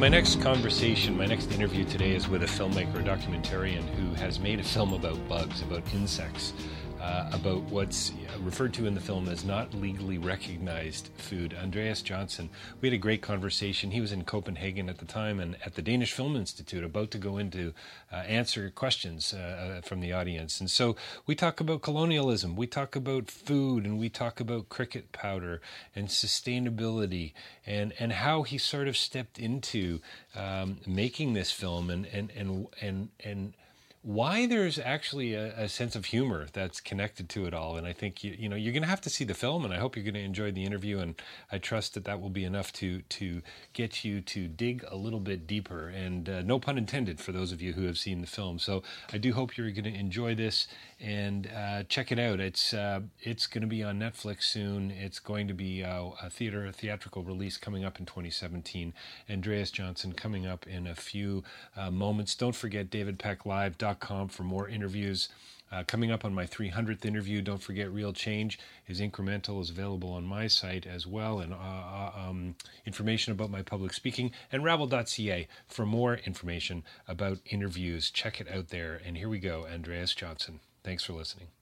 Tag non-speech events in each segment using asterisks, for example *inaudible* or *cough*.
My next conversation, my next interview today is with a filmmaker, a documentarian who has made a film about bugs, about insects, uh, about what's referred to in the film as not legally recognized food. Andreas Johnsen, we had a great conversation. He was in Copenhagen at the time and at the Danish Film Institute, about to go into uh, answer questions uh, uh from the audience. And so we talk about colonialism, we talk about food, and we talk about cricket powder and sustainability, and and how he sort of stepped into um, making this film and and and and and why there's actually a, a, sense of humor that's connected to it all. And I think you, you know you're going to have to see the film, and I hope you're going to enjoy the interview. And I trust that that will be enough to to get you to dig a little bit deeper. And uh, no pun intended for those of you who have seen the film. So I do hope you're going to enjoy this and uh, check it out. It's uh, it's going to be on Netflix soon. It's going to be uh, a theater a theatrical release coming up in 2017. Andreas Johnsen coming up in a few uh, moments. Don't forget davidpecklive.com for more interviews. Uh, coming up on my 300th interview, don't forget Real Change is incremental, is available on my site as well, and uh, uh, um, information about my public speaking, and ravel.ca for more information about interviews. Check it out there. And here we go, Andreas Johnsen. Thanks for listening.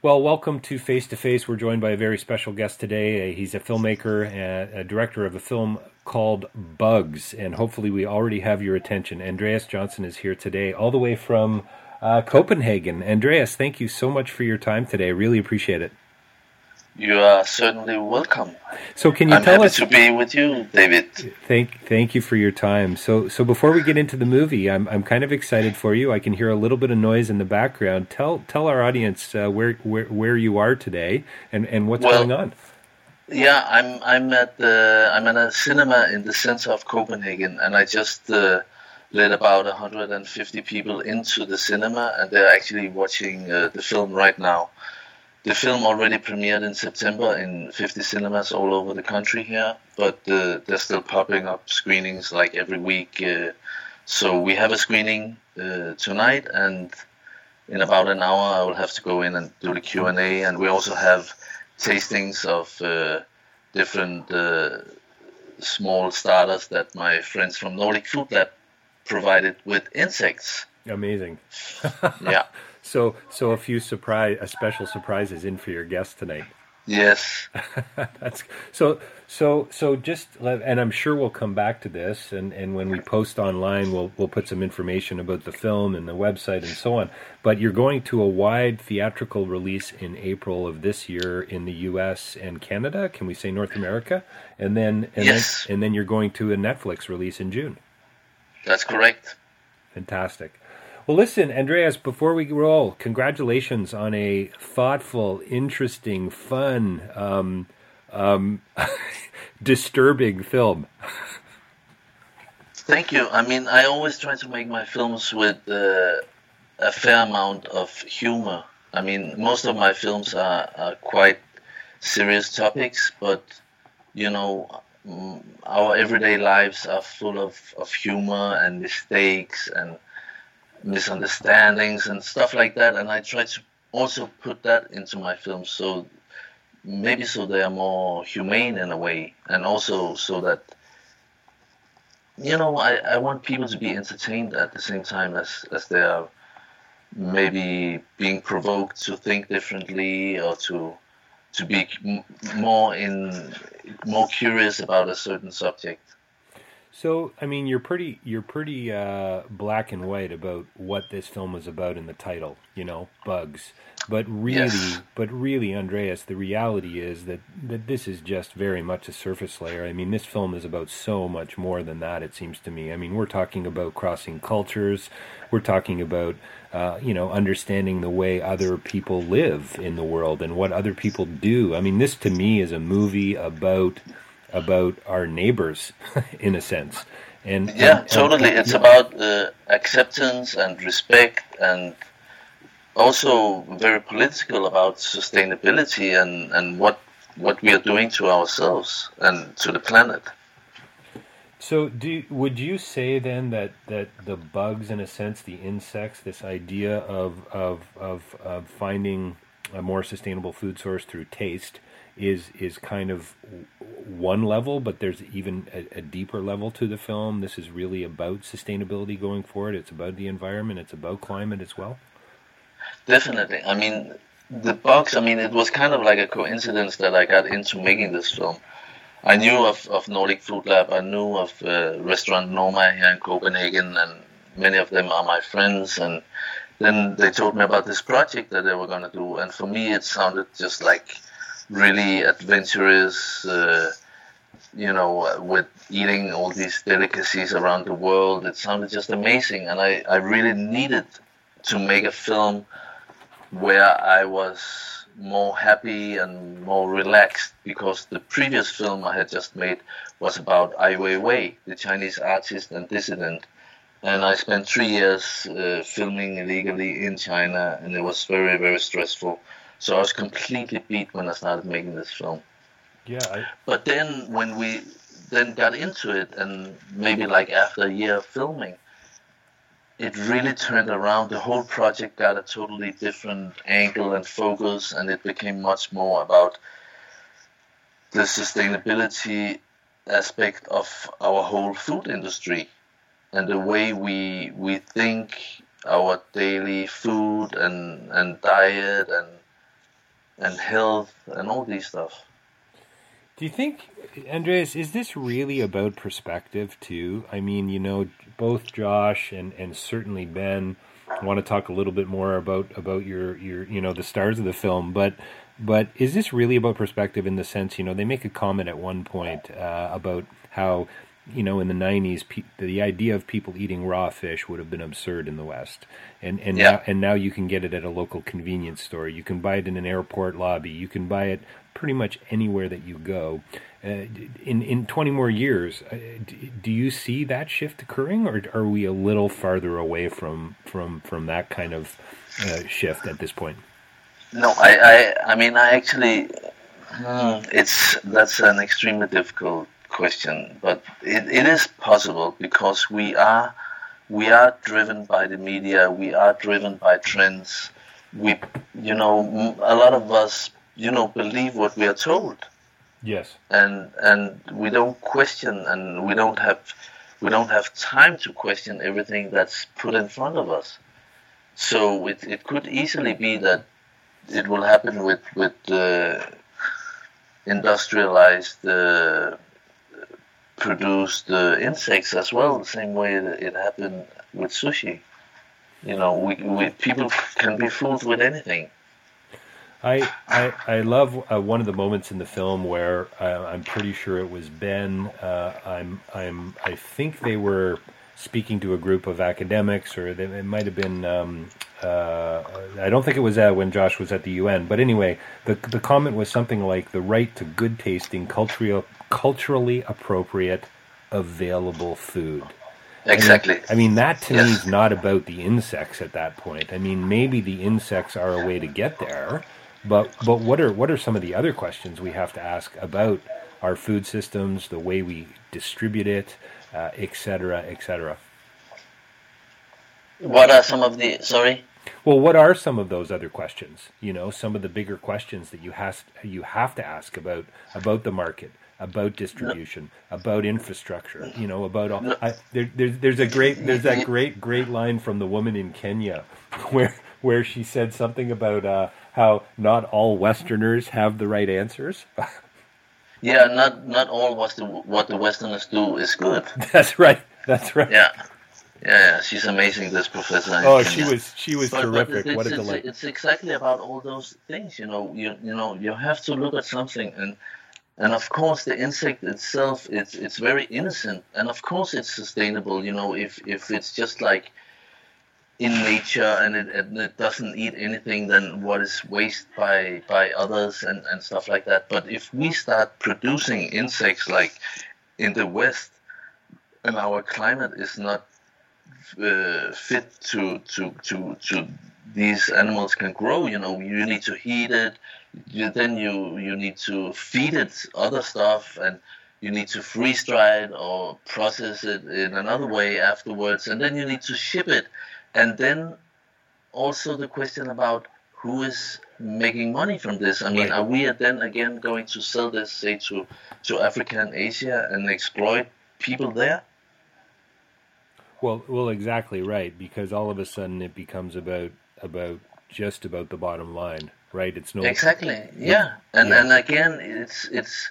Well, welcome to Face to Face. We're joined by a very special guest today. He's a filmmaker and a director of a film called Bugs, and hopefully, we already have your attention. Andreas Johnsen is here today, all the way from uh, Copenhagen. Andreas, thank you so much for your time today. Really appreciate it. You are certainly welcome. So, can you I'm tell us? to be with you, David. Thank, thank you for your time. So, so before we get into the movie, I'm, I'm kind of excited for you. I can hear a little bit of noise in the background. Tell, tell our audience uh, where, where, where you are today and, and what's Well, going on. Yeah, I'm I'm at the I'm at a cinema in the center of Copenhagen, and I just uh, let about 150 people into the cinema, and they're actually watching uh, the film right now. The film already premiered in September in 50 cinemas all over the country here, but uh, they're still popping up screenings like every week. Uh, so we have a screening uh, tonight, and in about an hour I will have to go in and do the Q and A, and we also have tastings of uh, different uh, small starters that my friends from Nordic Food Lab provided with insects. Amazing. *laughs* Yeah. So, so a few surprise, a special surprises in for your guest tonight. Yes. *laughs* That's so so so just and I'm sure we'll come back to this and and when we post online we'll we'll put some information about the film and the website and so on but you're going to a wide theatrical release in April of this year in the US and Canada can we say North America and then and Yes. then and then you're going to a Netflix release in June That's correct. Fantastic. Well, listen, Andreas, before we roll, congratulations on a thoughtful, interesting, fun, um, um, *laughs* disturbing film. Thank you. I mean, I always try to make my films with uh, a fair amount of humor. I mean, most of my films are, are quite serious topics, but you know, mm, our everyday lives are full of, of humor and mistakes and misunderstandings and stuff like that. And I try to also put that into my films so maybe so they are more humane in a way and also so that you know I, I want people to be entertained at the same time as, as they are maybe being provoked to think differently or to to be more in more curious about a certain subject so, I mean, you're pretty you're pretty uh, black and white about what this film was about in the title. You know, bugs. But really, yes. but really, Andreas, the reality is that that this is just very much a surface layer. I mean, this film is about so much more than that. It seems to me. I mean, we're talking about crossing cultures. We're talking about uh, you know understanding the way other people live in the world and what other people do. I mean, this to me is a movie about about our neighbors, *laughs* in a sense. And yeah, and, totally. And, it's about uh, acceptance and respect, and also very political about sustainability and and what what we are doing to ourselves and to the planet. So, do would you say then that, that the bugs, in a sense, the insects, this idea of, of of of finding a more sustainable food source through taste, is is kind of one level, but there's even a, a, deeper level to the film. This is really about sustainability going forward. It's about the environment. It's about climate as well. Definitely. I mean, the box. I mean, it was kind of like a coincidence that I got into making this film. I knew of, of Nordic Food Lab. I knew of uh, Restaurant Noma here in Copenhagen, and many of them are my friends. And then they told me about this project that they were going to do, and for me, it sounded just like really adventurous, uh, you know, with eating all these delicacies around the world. It sounded just amazing, and I, I really needed to make a film where I was more happy and more relaxed because the previous film I had just made was about Ai Weiwei, the Chinese artist and dissident. And I spent three years uh, filming illegally in China, and it was very, very stressful. So I was completely beat when I started making this film. Yeah. I... But then when we then got into it, and maybe like after a year of filming, it really turned around. The whole project got a totally different angle and focus, and it became much more about the sustainability aspect of our whole food industry and the way we we think our daily food and and diet and and health and all these stuff. Do you think, Andreas, is this really about perspective too? I mean, you know, both Josh and, and certainly Ben want to talk a little bit more about, about your, your you know the stars of the film, but but is this really about perspective in the sense you know they make a comment at one point uh, about how you know, in the '90s, pe- the idea of people eating raw fish would have been absurd in the West, and and yeah. now and now you can get it at a local convenience store. You can buy it in an airport lobby. You can buy it pretty much anywhere that you go. Uh, in in 20 more years, uh, do you see that shift occurring, or are we a little farther away from from from that kind of uh, shift at this point? No, I I, I mean I actually. Hmm, it's that's an extremely difficult question, but it, it is possible because we are we are driven by the media, we are driven by trends. We, you know, a lot of us, you know, believe what we are told. Yes. And and we don't question, and we don't have we don't have time to question everything that's put in front of us. So it it could easily be that it will happen with with uh, industrialized. Uh, produce the insects as well, the same way that it happened with sushi. You know, we, we people can be fooled with anything. I I, I love uh, one of the moments in the film where uh, I'm pretty sure it was Ben. Uh, I'm I'm I think they were speaking to a group of academics, or they, it might have been. Um, uh, I don't think it was uh, when Josh was at the UN, but anyway, the the comment was something like the right to good tasting, culturally culturally appropriate, available food. Exactly. I mean, I mean that to me is not about the insects at that point. I mean, maybe the insects are a way to get there, but but what are what are some of the other questions we have to ask about our food systems, the way we distribute it, uh, et cetera, et cetera. What are some of the sorry? Well, what are some of those other questions? You know, some of the bigger questions that you has you have to ask about about the market, about distribution, about infrastructure. You know, about all. I, there, there's there's a great there's that great great line from the woman in Kenya, *laughs* where where she said something about uh, how not all Westerners have the right answers. *laughs* Yeah, not not all what the what the Westerners do is good. *laughs* That's right. That's right. Yeah, yeah, yeah. She's amazing. This professor. Oh, she was she was But- but terrific. it's, what a it's, delight. It's exactly about all those things. You know, you you know, you have to look at something, and and of course the insect itself, it's it's very innocent, and of course it's sustainable. You know, if if it's just like in nature and it, and it doesn't eat anything than what is waste by by others and and stuff like that. But if we start producing insects like in the West, and our climate is not uh, fit to, to to to these animals can grow. You know, you need to heat it. You, then you you need to feed it other stuff, and you need to freeze dry it or process it in another way afterwards, and then you need to ship it, and then also the question about who is making money from this. I mean, Right. are we then again going to sell this, say, to to Africa and Asia and exploit people there? Well, well, exactly right. Because all of a sudden it becomes about about just about the bottom line, right? It's no Exactly. Yeah. And Yeah. and again, it's it's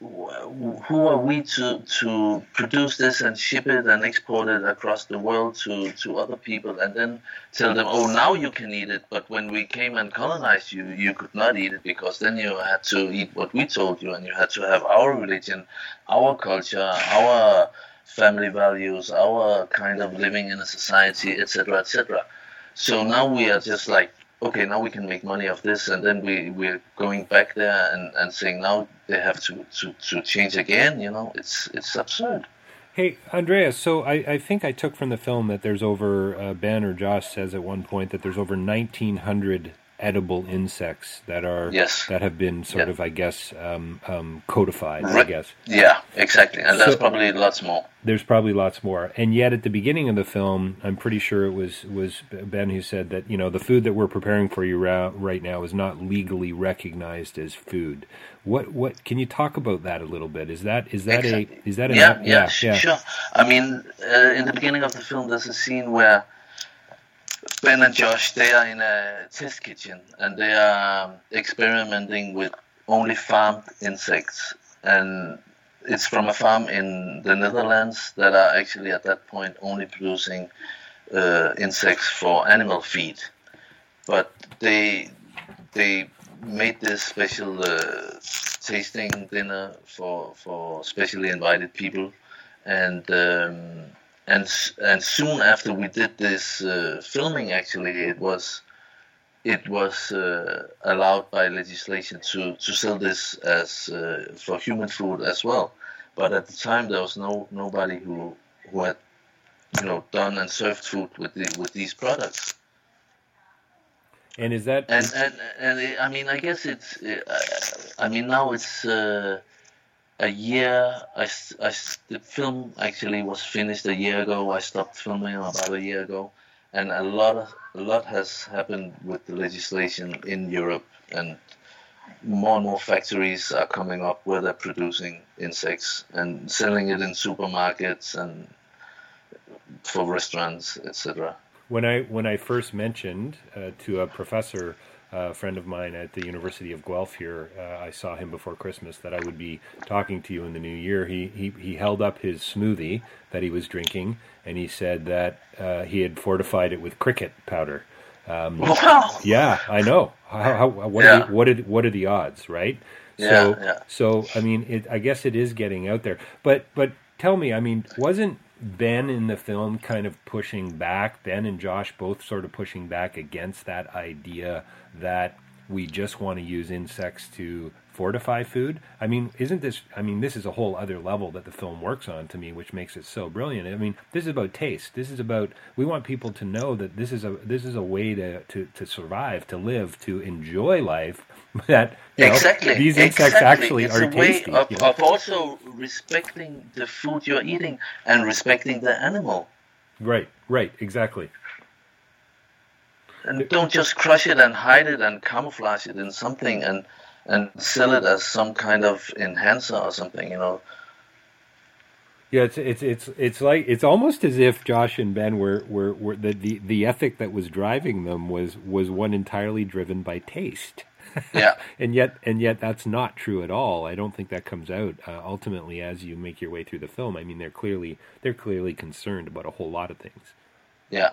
who are we to to produce this and ship it and export it across the world to to other people and then tell them, oh, now you can eat it, but when we came and colonized you, you could not eat it because then you had to eat what we told you and you had to have our religion, our culture, our family values, our kind of living in a society, etc., etc. So now we are just like, okay, now we can make money of this, and then we we're going back there and, and saying now they have to, to, to change again. You know, it's it's absurd. Hey, Andreas. So I, I think I took from the film that there's over uh, Ben or Josh says at one point that there's over 1,900 edible insects that are Yes. that have been sort Yeah. of I guess um, um, codified. I guess Yeah, exactly, and So- probably lots more. there's probably lots more. And yet at the beginning of the film, I'm pretty sure it was was Ben who said that you know the food that we're preparing for you ra- right now is not legally recognized as food. What what can you talk about that a little bit? Is that is that Exactly. a is that an yeah, yeah, sh- sure. I mean, uh, in the beginning of the film, there's a scene where Ben and Josh they are in a test kitchen and they are experimenting with only farmed insects, and it's from a farm in the Netherlands that are actually at that point only producing uh, insects for animal feed, but they they made this special uh, tasting dinner for for specially invited people, and um, and and soon after we did this uh, filming, actually, it was it was uh, allowed by legislation to to sell this as uh, for human food as well. But at the time, there was no nobody who who had you know done and served food with the, with these products. And is that And and and I mean, I guess it's. I mean, now it's uh, a year. I, I the film actually was finished a year ago. I stopped filming about a year ago, and a lot of a lot has happened with the legislation in Europe, and more and more factories are coming up where they're producing insects and selling it in supermarkets and for restaurants, etc. when I when I first mentioned uh, to a professor, a friend of mine at the University of Guelph here, uh, I saw him before Christmas that I would be talking to you in the new year. He he he held up his smoothie that he was drinking, and he said that uh, he had fortified it with cricket powder. Um, Wow. *laughs* yeah, I know. How, how, what, Yeah. are the, what, are, what are the odds, right? Yeah, so, yeah. so I mean, it, I guess it is getting out there. But, but tell me, I mean, wasn't Ben in the film kind of pushing back? Ben and Josh both sort of pushing back against that idea that we just want to use insects to fortify food. I mean, isn't this? I mean, this is a whole other level that the film works on to me, which makes it so brilliant. I mean, this is about taste. This is about we want people to know that this is a this is a way to to, to survive, to live, to enjoy life. *laughs* That exactly know, these insects exactly. actually it's are a way of, you know? of also respecting the food you're eating and respecting the animal. Right, right, exactly. and don't just crush it and hide it and camouflage it in something and and sell it as some kind of enhancer or something you know Yeah, it's it's it's it's like it's almost as if Josh and Ben were were, were the, the the ethic that was driving them was was one entirely driven by taste. Yeah *laughs* and yet and yet that's not true at all. I don't think that comes out uh, ultimately as you make your way through the film. I mean, they're clearly they're clearly concerned about a whole lot of things. yeah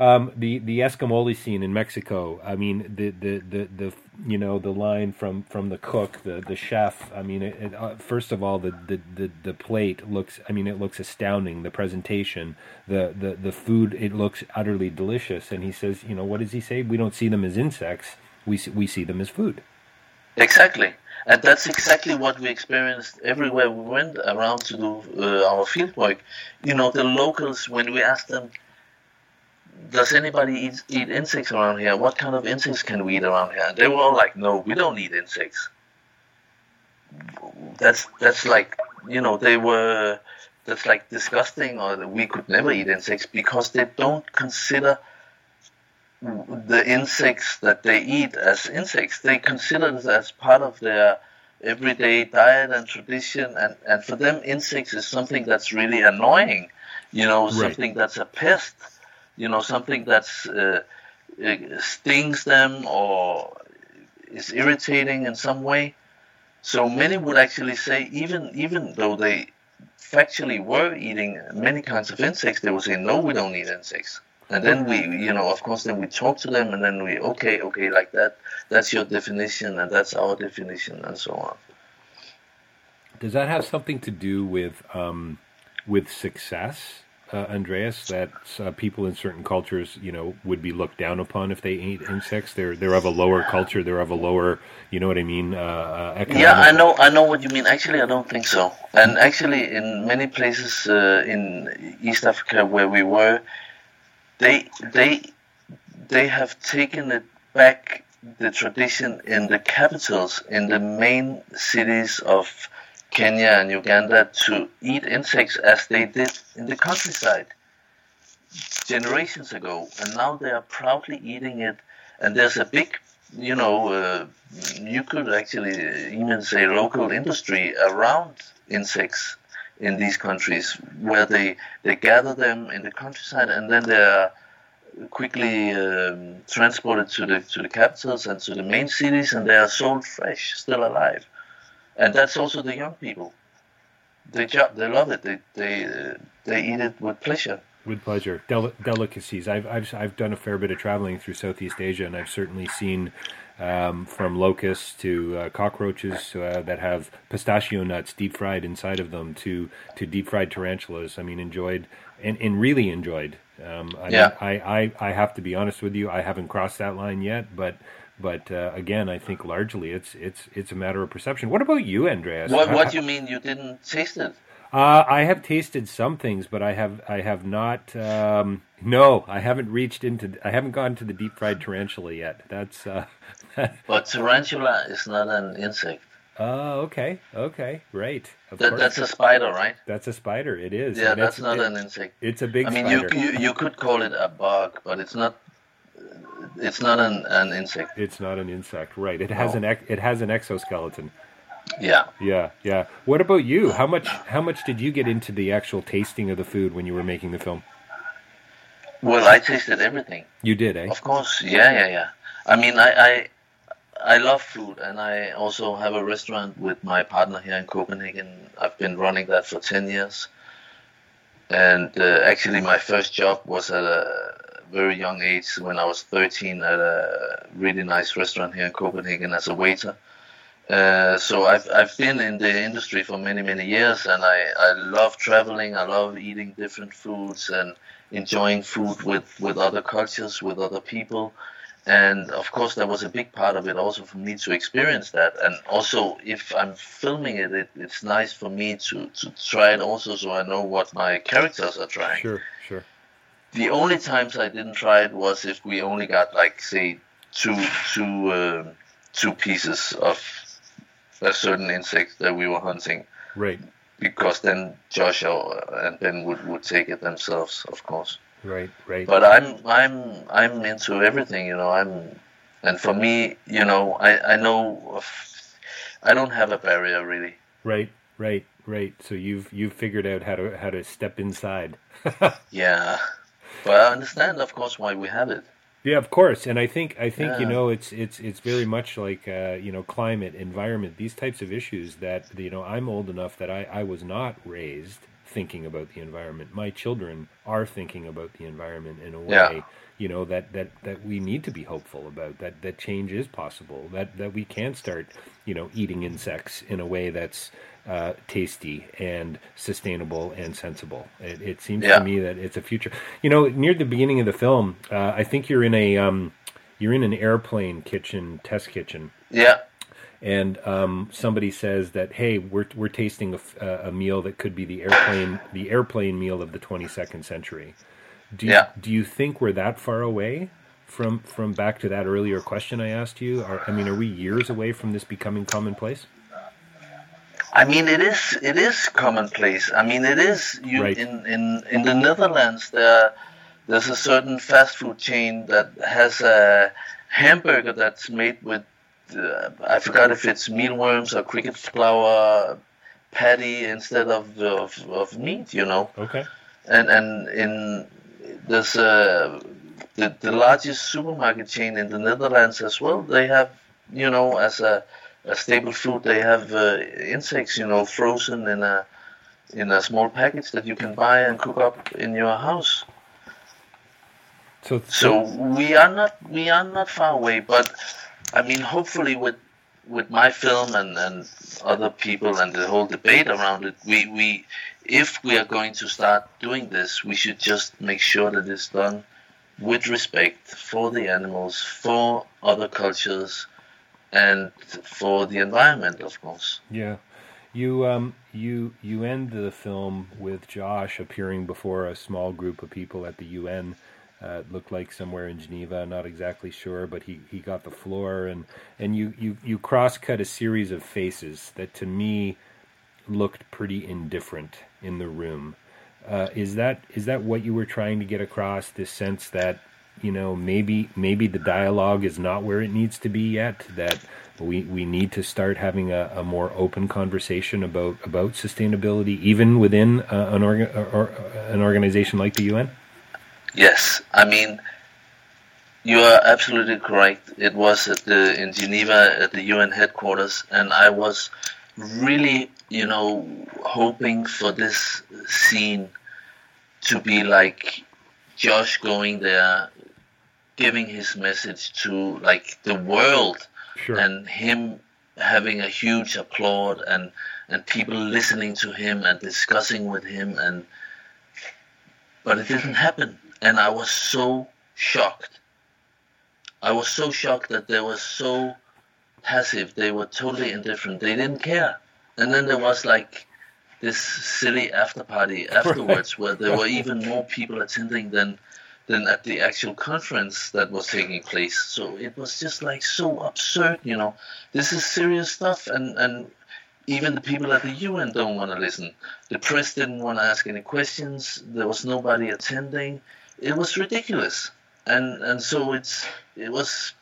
Um, the the Escamoli scene in Mexico. I mean, the, the, the, the you know the line from, from the cook, the, the chef. I mean, it, it, uh, first of all, the, the, the, the plate looks. I mean, it looks astounding. The presentation, the, the, the food, it looks utterly delicious. And he says, you know, what does he say? We don't see them as insects. We see, we see them as food. exactly. And that's exactly what we experienced everywhere we went around to do uh, our field work. You know the locals when we asked them does anybody eat, eat insects around here? What kind of insects can we eat around here? And they were all like no we don't eat insects. That's that's like you know they were that's like disgusting or we could never eat insects because they don't consider the insects that they eat as insects they consider as part of their everyday diet and tradition and, and for them insects is something that's really annoying you know Right. something that's a pest you know something that's uh, uh, stings them or is irritating in some way so many would actually say, even even though they factually were eating many kinds of insects, they would say, no, we don't eat insects. And then we, you know, of course, then we talk to them, and then we, okay, okay, like that. That's your definition, and that's our definition, and so on. Does that have something to do with um, with success, uh, Andreas? That uh, people in certain cultures, you know, would be looked down upon if they ate insects. They're they're of a lower culture. They're of a lower, you know what I mean? Uh, uh, economic. Yeah, I know, I know what you mean. Actually, I don't think so. And actually, in many places uh, in East Africa where we were, they they they have taken it back the tradition in the capitals, in the main cities of Kenya and Uganda, to eat insects as they did in the countryside generations ago, and now they are proudly eating it. And there's a big, you know, uh, you could actually even say local industry around insects in these countries, where they they gather them in the countryside, and then they are quickly um, transported to the to the capitals and to the main cities, and they are sold fresh, still alive. And that's also the young people. They they love it. They they uh, they eat it with pleasure. With pleasure. Del- delicacies. I've, I've I've done a fair bit of traveling through Southeast Asia, and I've certainly seen um, from locusts to uh, cockroaches uh, that have pistachio nuts deep fried inside of them to to deep fried tarantulas. I mean, enjoyed and, and really enjoyed. Um, I, Yeah. I, I I have to be honest with you. I haven't crossed that line yet, but. But uh, again, I think largely it's it's it's a matter of perception. What about you, Andreas? What what you mean you didn't taste it? Uh, I have tasted some things, but I have I have not. Um, no, I haven't reached into. I haven't gone to the deep fried tarantula yet. That's. Uh, *laughs* But tarantula is not an insect. oh, okay, okay, right. That, that's a spider, right? that's a spider. It is. Yeah, that's not it- an insect. It's a big I mean, you, you you could call it a bug, but it's not. It's not an, an insect. It's not an insect, right? It has No. an it has an exoskeleton. Yeah. Yeah, yeah. What about you? How much how much did you get into the actual tasting of the food when you were making the film? Well, I tasted everything. You did, eh? Of course. Yeah, yeah, yeah. I mean, I, I I love food, and I also have a restaurant with my partner here in Copenhagen. I've been running that for ten years, and uh, actually, my first job was at a very young age when I was thirteen at a really nice restaurant here in Copenhagen as a waiter. Uh, so I've I've been in the industry for many many years, and I, I love traveling. I love eating different foods and enjoying food with, with other cultures, with other people, and of course that was a big part of it also for me to experience that. And also if I'm filming it, it it's nice for me to to try it also, so I know what my characters are trying. Sure, sure. The only times I didn't try it was if we only got like say two two uh, two pieces of a certain insect that we were hunting. Right. Because then Joshua and Ben would, would take it themselves, of course. Right, right. But I'm I'm I'm into everything, you know. I'm and for me, you know, I I know I don't have a barrier really. Right, right, right. So you've you've figured out how to how to step inside. *laughs* yeah, but I understand, of course, why we have it. Yeah, of course, and I think I think Yeah. you know it's it's it's very much like uh, you know climate, environment, these types of issues that you know I'm old enough that I I was not raised thinking about the environment. My children are thinking about the environment in a way Yeah. you know that that that we need to be hopeful about that that change is possible that that we can start you know eating insects in a way that's uh, tasty and sustainable and sensible. It, it seems Yeah. to me that it's a future. You know, near the beginning of the film, uh, I think you're in a um, you're in an airplane kitchen test kitchen, Yeah, and um, somebody says that hey, we're we're tasting a, a, meal that could be the airplane the airplane meal of the 22nd century. Do you, Yeah. do you think we're that far away from from back to that earlier question I asked you? Are, I mean, are we years away from this becoming commonplace? I mean, it is it is commonplace. I mean, it is you Right. in, in in the Netherlands. There, there's a certain fast food chain that has a hamburger that's made with uh, I forgot if it's mealworms or cricket flour patty instead of of, of meat. You know, Okay. and and in there's the, the largest supermarket chain in the Netherlands as well. They have you know as a, a staple food they have uh, insects you know frozen in a in a small package that you can buy and cook up in your house. So So we are not we are not far away, but I mean hopefully with with my film and, and other people and the whole debate around it, we, we if we are going to start doing this, we should just make sure that it's done with respect for the animals, for other cultures, and for the environment, of course. Yeah, you um you you end the film with Josh appearing before a small group of people at the UN. Uh, it looked like somewhere in Geneva, not exactly sure, but he, he got the floor and and you you you cross cut a series of faces that to me looked pretty indifferent in the room. Uh, is that is that what you were trying to get across? This sense that you know maybe maybe the dialogue is not where it needs to be yet. That we, we need to start having a, a more open conversation about about sustainability, even within uh, an orga- or, or an organization like the UN. Yes, I mean, you are absolutely correct. It was at the in Geneva at the UN headquarters, and I was really, you know, hoping for this scene to be like Josh going there, giving his message to like the world, Sure. and him having a huge applaud and and people listening to him and discussing with him and but it didn't happen and i was so shocked. I was so shocked that they were so passive. They were totally indifferent. They didn't care. And then there was like this silly after party *laughs* afterwards where there were even more people attending than than at the actual conference that was taking place. So it was just like so absurd you know. This is serious stuff and and even the people at the UN don't want to listen. The press didn't want to ask any questions. There was nobody attending. It was ridiculous, and and so it's it was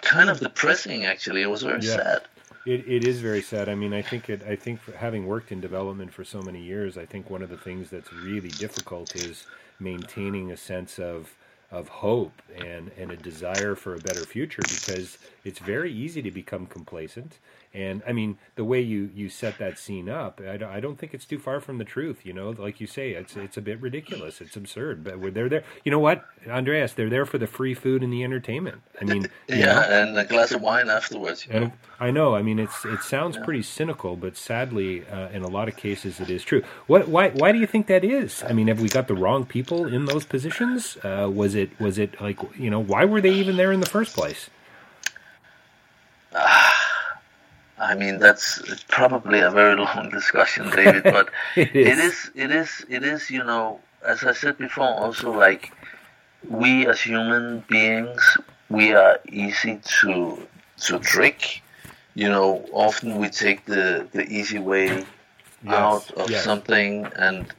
kind of depressing. Actually, it was very Yeah. sad. It, it is very sad. I mean, I think it. I think having worked in development for so many years, I think one of the things that's really difficult is maintaining a sense of of hope and and a desire for a better future because it's very easy to become complacent And I mean, the way you, you set that scene up, I don't, I don't think it's too far from the truth. You know, like you say, it's it's a bit ridiculous. It's absurd, but they're there. You know what, Andreas? They're there for the free food and the entertainment. I mean, *laughs* yeah, know? and a glass of wine afterwards. You know? I know. I mean, it's it sounds yeah. pretty cynical, but sadly, uh, in a lot of cases, it is true. What? Why? Why do you think that is? I mean, have we got the wrong people in those positions? Uh, was it? Was it like you know? Why were they even there in the first place? *sighs* I mean, that's probably a very *laughs* long discussion, David. But *laughs* it, is. it is, it is, it is. You know, as I said before, also like we as human beings, we are easy to to trick. You know, often we take the the easy way yes. out of yes. something, and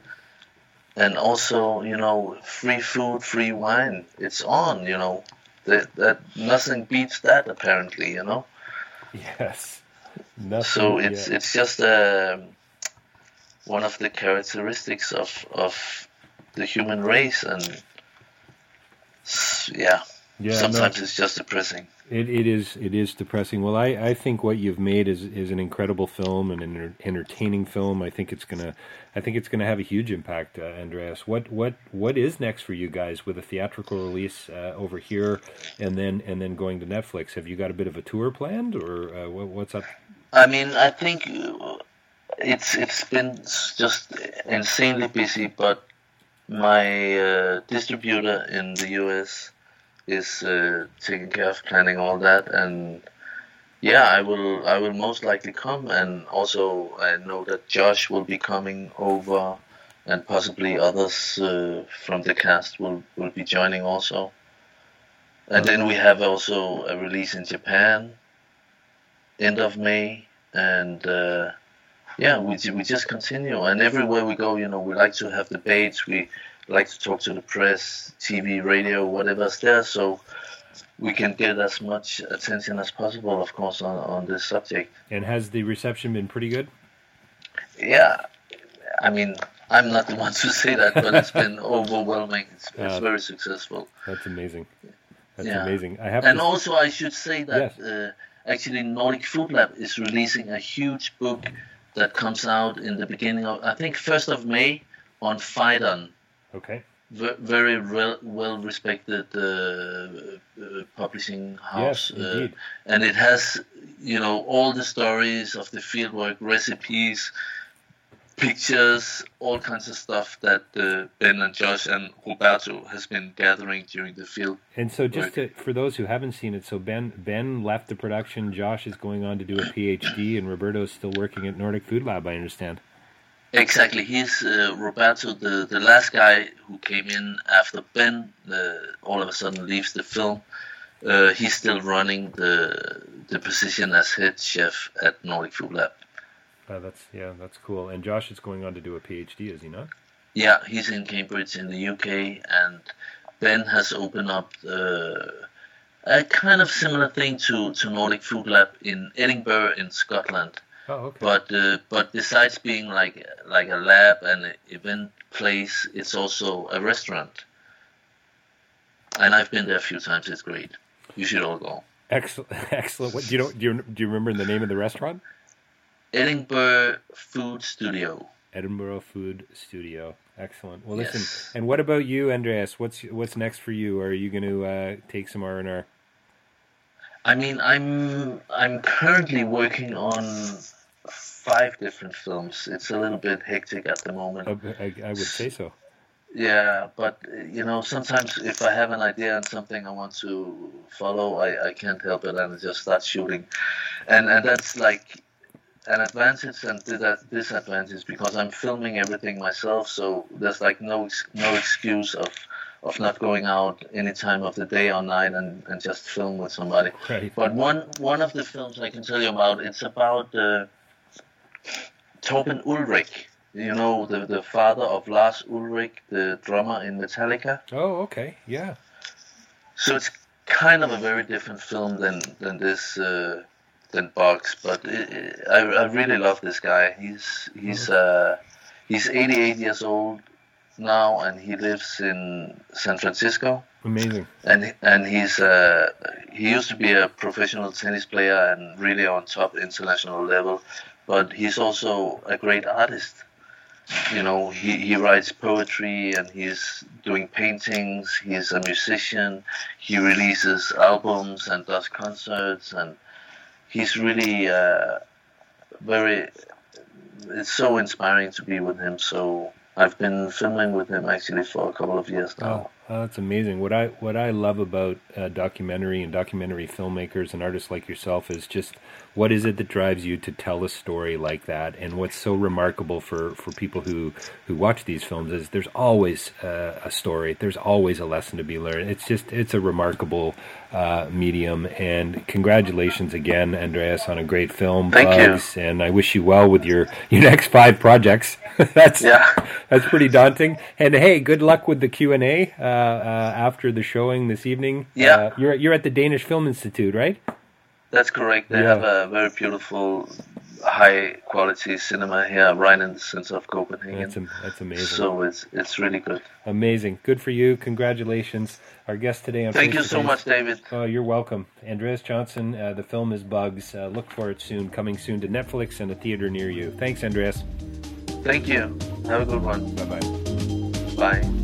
and also, you know, free food, free wine. It's on. You know, that that nothing beats that. Apparently, you know. Yes. Nothing, so it's yeah. it's just uh, one of the characteristics of of the human race, and yeah, yeah sometimes no, it's just depressing. It, it is it is depressing. Well, I, I think what you've made is is an incredible film and an entertaining film. I think it's gonna I think it's gonna have a huge impact, uh, Andreas. What what what is next for you guys with a theatrical release uh, over here, and then and then going to Netflix? Have you got a bit of a tour planned, or uh, what, what's up? I mean, I think it's it's been just insanely busy, but my uh, distributor in the US is uh, taking care of planning all that, and yeah, I will I will most likely come, and also I know that Josh will be coming over, and possibly others uh, from the cast will will be joining also. And then we have also a release in Japan end of May, and uh, yeah, we we just continue. And everywhere we go, you know, we like to have debates. We like to talk to the press, TV, radio, whatever's there, so we can get as much attention as possible, of course, on, on this subject. And has the reception been pretty good? Yeah, I mean, I'm not the one to say that, but it's been *laughs* overwhelming. It's, it's uh, very successful. That's amazing. That's yeah. amazing. I have and also, I should say that. Yes. Uh, actually Nordic Food Lab is releasing a huge book that comes out in the beginning of I think first of May on Phaidon. Okay. V- very re- well respected uh, uh, publishing house, yes, uh, and it has you know all the stories of the fieldwork, recipes, pictures, all kinds of stuff that uh, Ben and Josh and Roberto has been gathering during the field. And so, just to, for those who haven't seen it, so Ben Ben left the production. Josh is going on to do a PhD, and Roberto is still working at Nordic Food Lab. I understand. Exactly, he's uh, Roberto, the the last guy who came in after Ben. Uh, all of a sudden leaves the film. Uh, he's still running the the position as head chef at Nordic Food Lab. Uh, that's yeah, that's cool. And Josh is going on to do a PhD, is he not? Yeah, he's in Cambridge in the UK, and Ben has opened up uh, a kind of similar thing to, to Nordic Food Lab in Edinburgh in Scotland. Oh, okay. But uh, but besides being like like a lab and an event place, it's also a restaurant. And I've been there a few times. It's great. You should all go. Excellent, *laughs* excellent. What do you know? Do you do you remember the name of the restaurant? Edinburgh Food Studio. Edinburgh Food Studio. Excellent. Well, listen. Yes. And what about you, Andreas? What's what's next for you? Are you going to uh, take some R and R? I mean, I'm I'm currently working on five different films. It's a little bit hectic at the moment. Oh, I, I would say so. Yeah, but you know, sometimes if I have an idea and something I want to follow, I, I can't help it and I just start shooting, and and that's like an advantage and disadvantage because I'm filming everything myself. So there's like no no excuse of of not going out any time of the day or night and, and just film with somebody. Right. But one one of the films I can tell you about it's about uh, Torben Ulrich. You know the the father of Lars Ulrich, the drummer in Metallica. Oh, okay, yeah. So it's kind of a very different film than than this. Uh, than Bugs, but it, I, I really love this guy. He's he's uh, he's 88 years old, now, and he lives in San Francisco. Amazing. And and he's uh, he used to be a professional tennis player and really on top international level, but he's also a great artist. You know, he, he writes poetry and he's doing paintings. He's a musician. He releases albums and does concerts, and he's really uh, very. It's so inspiring to be with him. So I've been filming with him actually for a couple of years now. Oh, that's amazing. What I what I love about uh, documentary and documentary filmmakers and artists like yourself is just what is it that drives you to tell a story like that? And what's so remarkable for, for people who, who watch these films is there's always uh, a story. There's always a lesson to be learned. It's just it's a remarkable uh, medium. And congratulations again andreas on a great film Thank Bugs, you. and i wish you well with your your next five projects. *laughs* That's yeah. that's pretty daunting. And hey good luck with the q&a uh, uh, after the showing this evening Yeah. Uh, you're, you're at the danish film institute right That's correct. They Yeah. have a very beautiful, high quality cinema here, right in the center of Copenhagen. that's, am- that's amazing so it's it's really good. Amazing. Good for you. Congratulations. Our guest today on Thank you so Face- much, David. Oh, you're welcome. Andreas Johnsen, uh, the film is Bugs. Uh, look for it soon, coming soon to Netflix and a theater near you. Thanks, Andreas. Thank you. Have a good one. Bye bye bye.